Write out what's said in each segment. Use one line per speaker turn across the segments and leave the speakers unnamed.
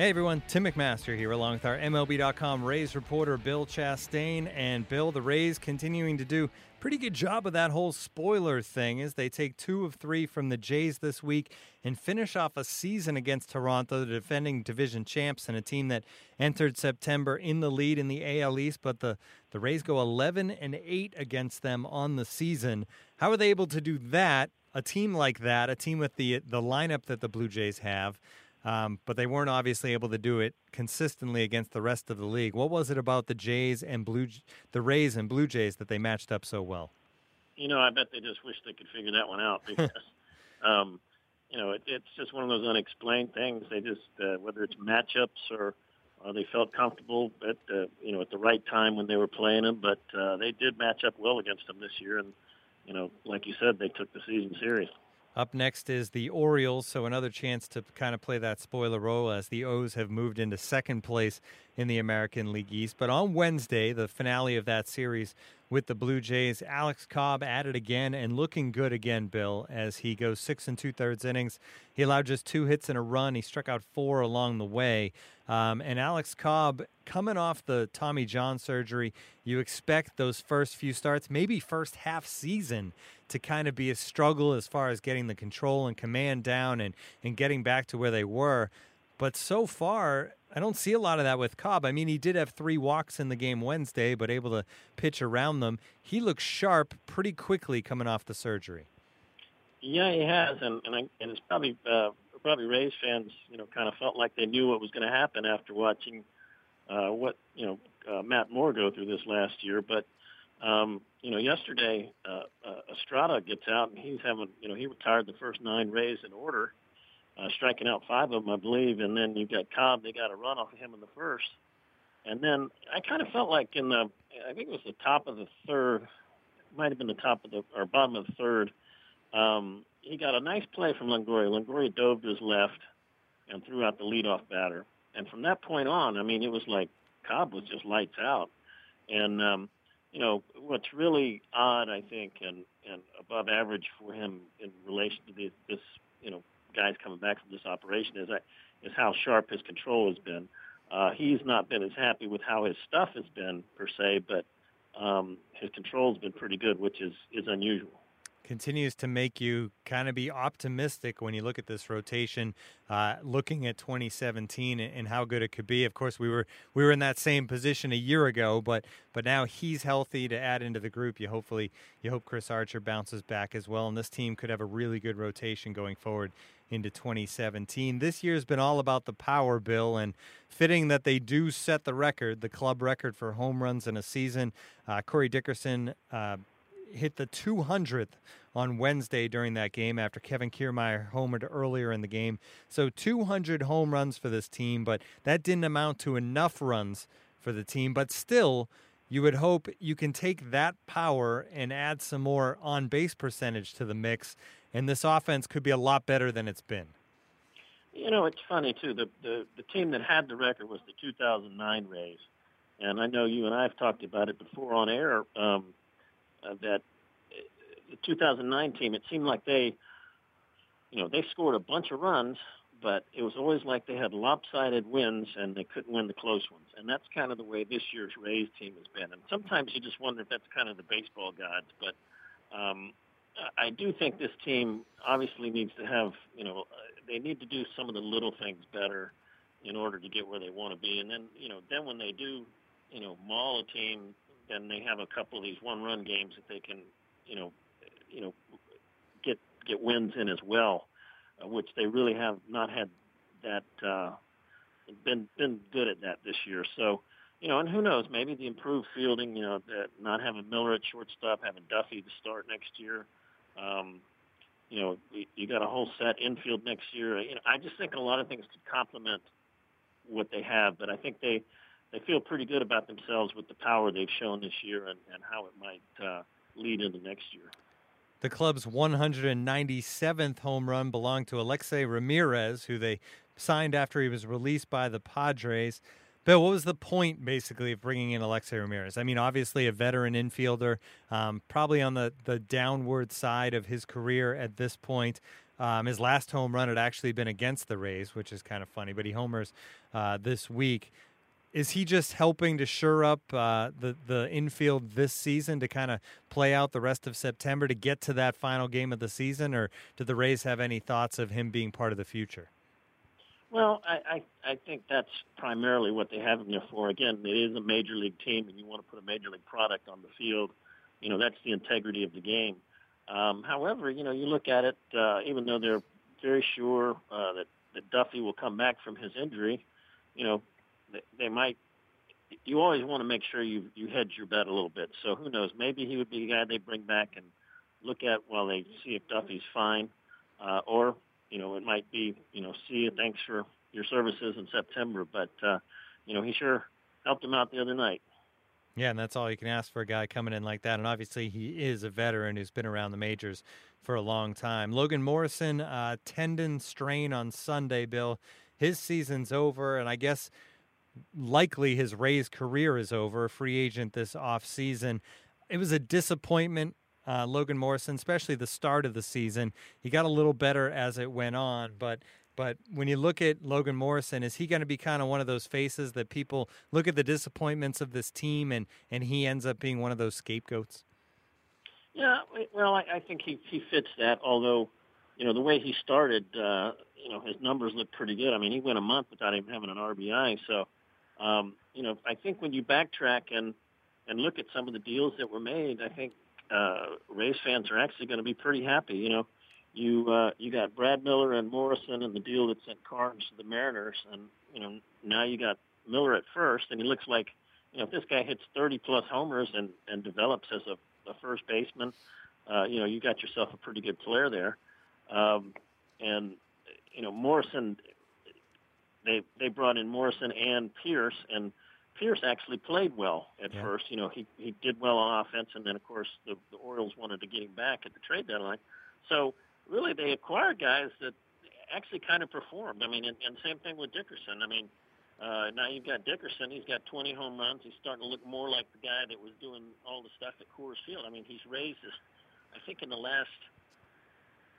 Hey everyone, Tim McMaster here along with our MLB.com Rays reporter Bill Chastain. And Bill, the Rays continuing to do pretty good job of that whole spoiler thing as they take two of three from the Jays this week and finish off a season against Toronto, the defending division champs, and a team that entered September in the lead in the AL East. But the, the Rays go 11 and 8 against them on the season. How are they able to do that? A team like that, a team with the the lineup that the Blue Jays have, um, but they weren't obviously able to do it consistently against the rest of the league. What was it about the Jays and Blue, the Rays and Blue Jays that they matched up so well?
You know, I bet they just wish they could figure that one out because, um, you know, it, it's just one of those unexplained things. They just, uh, whether it's matchups or, or they felt comfortable at, uh, you know, at the right time when they were playing them, but uh, they did match up well against them this year, and you know, like you said, they took the season serious.
Up next is the Orioles, so another chance to kind of play that spoiler role as the O's have moved into second place in the American League East. But on Wednesday, the finale of that series with the Blue Jays, Alex Cobb added again and looking good again, Bill, as he goes six and two thirds innings. He allowed just two hits and a run. He struck out four along the way. Um, and Alex Cobb, coming off the Tommy John surgery, you expect those first few starts, maybe first half season, to kind of be a struggle as far as getting the control and command down and, and getting back to where they were. But so far, I don't see a lot of that with Cobb. I mean, he did have three walks in the game Wednesday, but able to pitch around them. He looks sharp pretty quickly coming off the surgery.
Yeah, he has, and and, I, and it's probably uh, probably Rays fans, you know, kind of felt like they knew what was going to happen after watching uh, what you know uh, Matt Moore go through this last year. But um, you know, yesterday uh, uh, Estrada gets out and he's having, you know, he retired the first nine Rays in order, uh, striking out five of them, I believe, and then you've got Cobb. They got a run off of him in the first, and then I kind of felt like in the, I think it was the top of the third, might have been the top of the or bottom of the third. Um, he got a nice play from Longoria. Longoria dove to his left and threw out the leadoff batter. And from that point on, I mean, it was like Cobb was just lights out. And, um, you know, what's really odd, I think, and, and above average for him in relation to this, this, you know, guys coming back from this operation is that, is how sharp his control has been. Uh, he's not been as happy with how his stuff has been per se, but um, his control has been pretty good, which is, is unusual
continues to make you kind of be optimistic when you look at this rotation, uh, looking at 2017 and how good it could be. Of course, we were we were in that same position a year ago, but but now he's healthy to add into the group. You hopefully you hope Chris Archer bounces back as well, and this team could have a really good rotation going forward into 2017. This year's been all about the power bill, and fitting that they do set the record, the club record for home runs in a season. Uh, Corey Dickerson. Uh, hit the 200th on Wednesday during that game after Kevin Kiermaier homered earlier in the game. So 200 home runs for this team, but that didn't amount to enough runs for the team. But still, you would hope you can take that power and add some more on base percentage to the mix, and this offense could be a lot better than it's been.
You know, it's funny too. The the, the team that had the record was the 2009 Rays, and I know you and I have talked about it before on air. Um, uh, that the 2009 team, it seemed like they, you know, they scored a bunch of runs, but it was always like they had lopsided wins and they couldn't win the close ones. And that's kind of the way this year's Rays team has been. And sometimes you just wonder if that's kind of the baseball gods. But um, I do think this team obviously needs to have, you know, they need to do some of the little things better in order to get where they want to be. And then, you know, then when they do, you know, maul a team, then they have a couple of these one-run games that they can, you know, you know, get get wins in as well, uh, which they really have not had that uh, been been good at that this year. So, you know, and who knows? Maybe the improved fielding, you know, that not having Miller at shortstop, having Duffy to start next year. Um, you know, you got a whole set infield next year. You know, I just think a lot of things could complement what they have, but I think they they feel pretty good about themselves with the power they've shown this year and, and how it might uh, lead into next year.
The club's 197th home run belonged to Alexei Ramirez, who they signed after he was released by the Padres. Bill, what was the point basically of bringing in Alexei Ramirez? I mean, obviously a veteran infielder, um, probably on the, the downward side of his career at this point. Um, his last home run had actually been against the Rays, which is kind of funny, but he homers uh, this week. Is he just helping to shore up uh, the the infield this season to kind of play out the rest of September to get to that final game of the season, or do the Rays have any thoughts of him being part of the future?
Well, I, I I think that's primarily what they have him there for. Again, it is a major league team, and you want to put a major league product on the field. You know, that's the integrity of the game. Um, however, you know, you look at it, uh, even though they're very sure uh, that that Duffy will come back from his injury, you know, they, they might. You always want to make sure you you hedge your bet a little bit. So who knows? Maybe he would be the guy they bring back and look at while they see if Duffy's fine, uh, or you know, it might be, you know, see you, thanks for your services in September. But, uh, you know, he sure helped him out the other night.
Yeah, and that's all you can ask for a guy coming in like that. And obviously, he is a veteran who's been around the majors for a long time. Logan Morrison, uh, tendon strain on Sunday, Bill. His season's over, and I guess likely his Rays career is over, free agent this off season. It was a disappointment uh, Logan Morrison, especially the start of the season. He got a little better as it went on, but but when you look at Logan Morrison, is he going to be kind of one of those faces that people look at the disappointments of this team and and he ends up being one of those scapegoats?
Yeah, well, I, I think he he fits that. Although, you know, the way he started, uh, you know, his numbers look pretty good. I mean, he went a month without even having an RBI. So, um, you know, I think when you backtrack and and look at some of the deals that were made, I think uh, Rays fans are actually going to be pretty happy. You know, you uh, you got Brad Miller and Morrison and the deal that sent Karns to the Mariners, and you know now you got Miller at first, and he looks like you know if this guy hits 30 plus homers and and develops as a, a first baseman, uh, you know you got yourself a pretty good player there, um, and you know Morrison. They they brought in Morrison and Pearce and Pearce actually played well at yeah. first. You know, he he did well on offense, and then of course the, the Orioles wanted to get him back at the trade deadline. So really, they acquired guys that actually kind of performed. I mean, and, and same thing with Dickerson. I mean, uh, now you've got Dickerson. He's got 20 home runs. He's starting to look more like the guy that was doing all the stuff at Coors Field. I mean, he's raised his, I think in the last,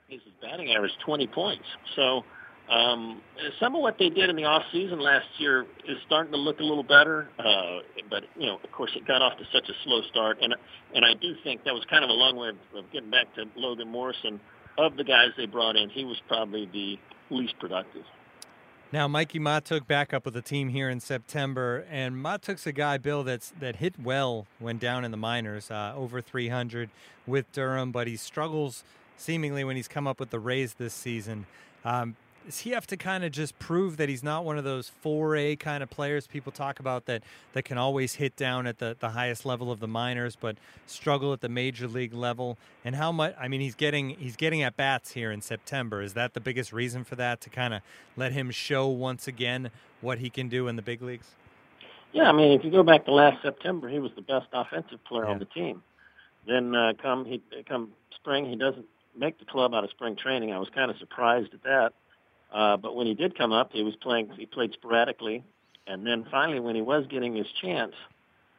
his batting average 20 points. So um, some of what they did in the off season last year is starting to look a little better, uh, but you know, of course, it got off to such a slow start, and and I do think that was kind of a long way of, of getting back to Logan Morrison. Of the guys they brought in, he was probably the least productive.
Now, Mikie Mahtook back up with the team here in September, and Mahtook's a guy, Bill, that's that hit well when down in the minors, uh, over 300 with Durham, but he struggles seemingly when he's come up with the Rays this season. Um, does he have to kind of just prove that he's not one of those 4A kind of players people talk about that, that can always hit down at the, the highest level of the minors but struggle at the major league level? And how much I mean he's getting he's getting at bats here in September. Is that the biggest reason for that to kind of let him show once again what he can do in the big leagues?
Yeah, I mean if you go back to last September, he was the best offensive player yeah. on the team. Then uh, come he come spring, he doesn't make the club out of spring training. I was kind of surprised at that. Uh, but when he did come up, he was playing. He played sporadically, and then finally, when he was getting his chance,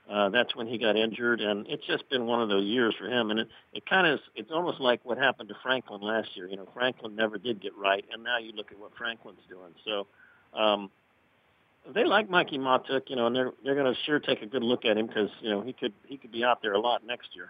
uh, that's when he got injured. And it's just been one of those years for him. And it, it kind of it's almost like what happened to Franklin last year. You know, Franklin never did get right, and now you look at what Franklin's doing. So. Um, they like Mikie Mahtook, you know, and they're they're going to sure take a good look at him because you know he could he could be out there a lot next year.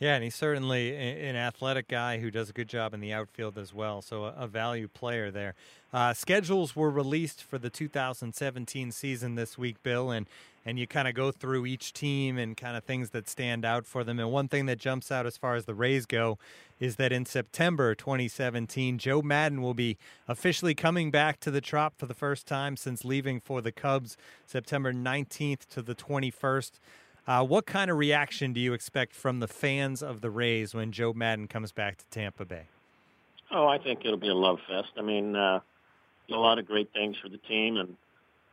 Yeah, and he's certainly an athletic guy who does a good job in the outfield as well. So a, value player there. Uh, schedules were released for the 2017 season this week, Bill, and and you kind of go through each team and kind of things that stand out for them. And one thing that jumps out as far as the Rays go is that in September 2017, Joe Maddon will be officially coming back to the Trop for the first time since leaving for the Cubs September 19th to the 21st. Uh, what kind of reaction do you expect from the fans of the Rays when Joe Maddon comes back to Tampa Bay?
Oh, I think it'll be a love fest. I mean, uh, a lot of great things for the team, and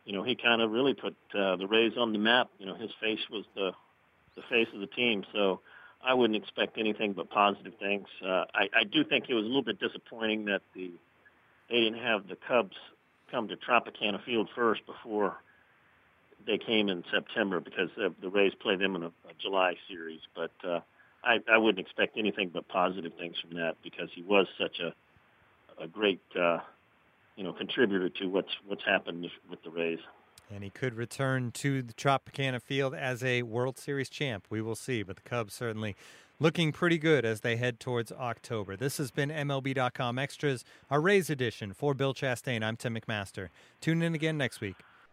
you know, he kind of really put uh, the Rays on the map. You know, his face was the the face of the team, so I wouldn't expect anything but positive things. Uh, I, I do think it was a little bit disappointing that the they didn't have the Cubs come to Tropicana Field first before they came in September because the, Rays play them in a, a July series. But uh, I, I wouldn't expect anything but positive things from that because he was such a a great uh, you know contributor to what's what's happened with the Rays.
And he could return to the Tropicana Field as a World Series champ. We will see, but the Cubs certainly looking pretty good as they head towards October. This has been MLB.com Extras, our Rays edition. For Bill Chastain, I'm Tim McMaster. Tune in again next week.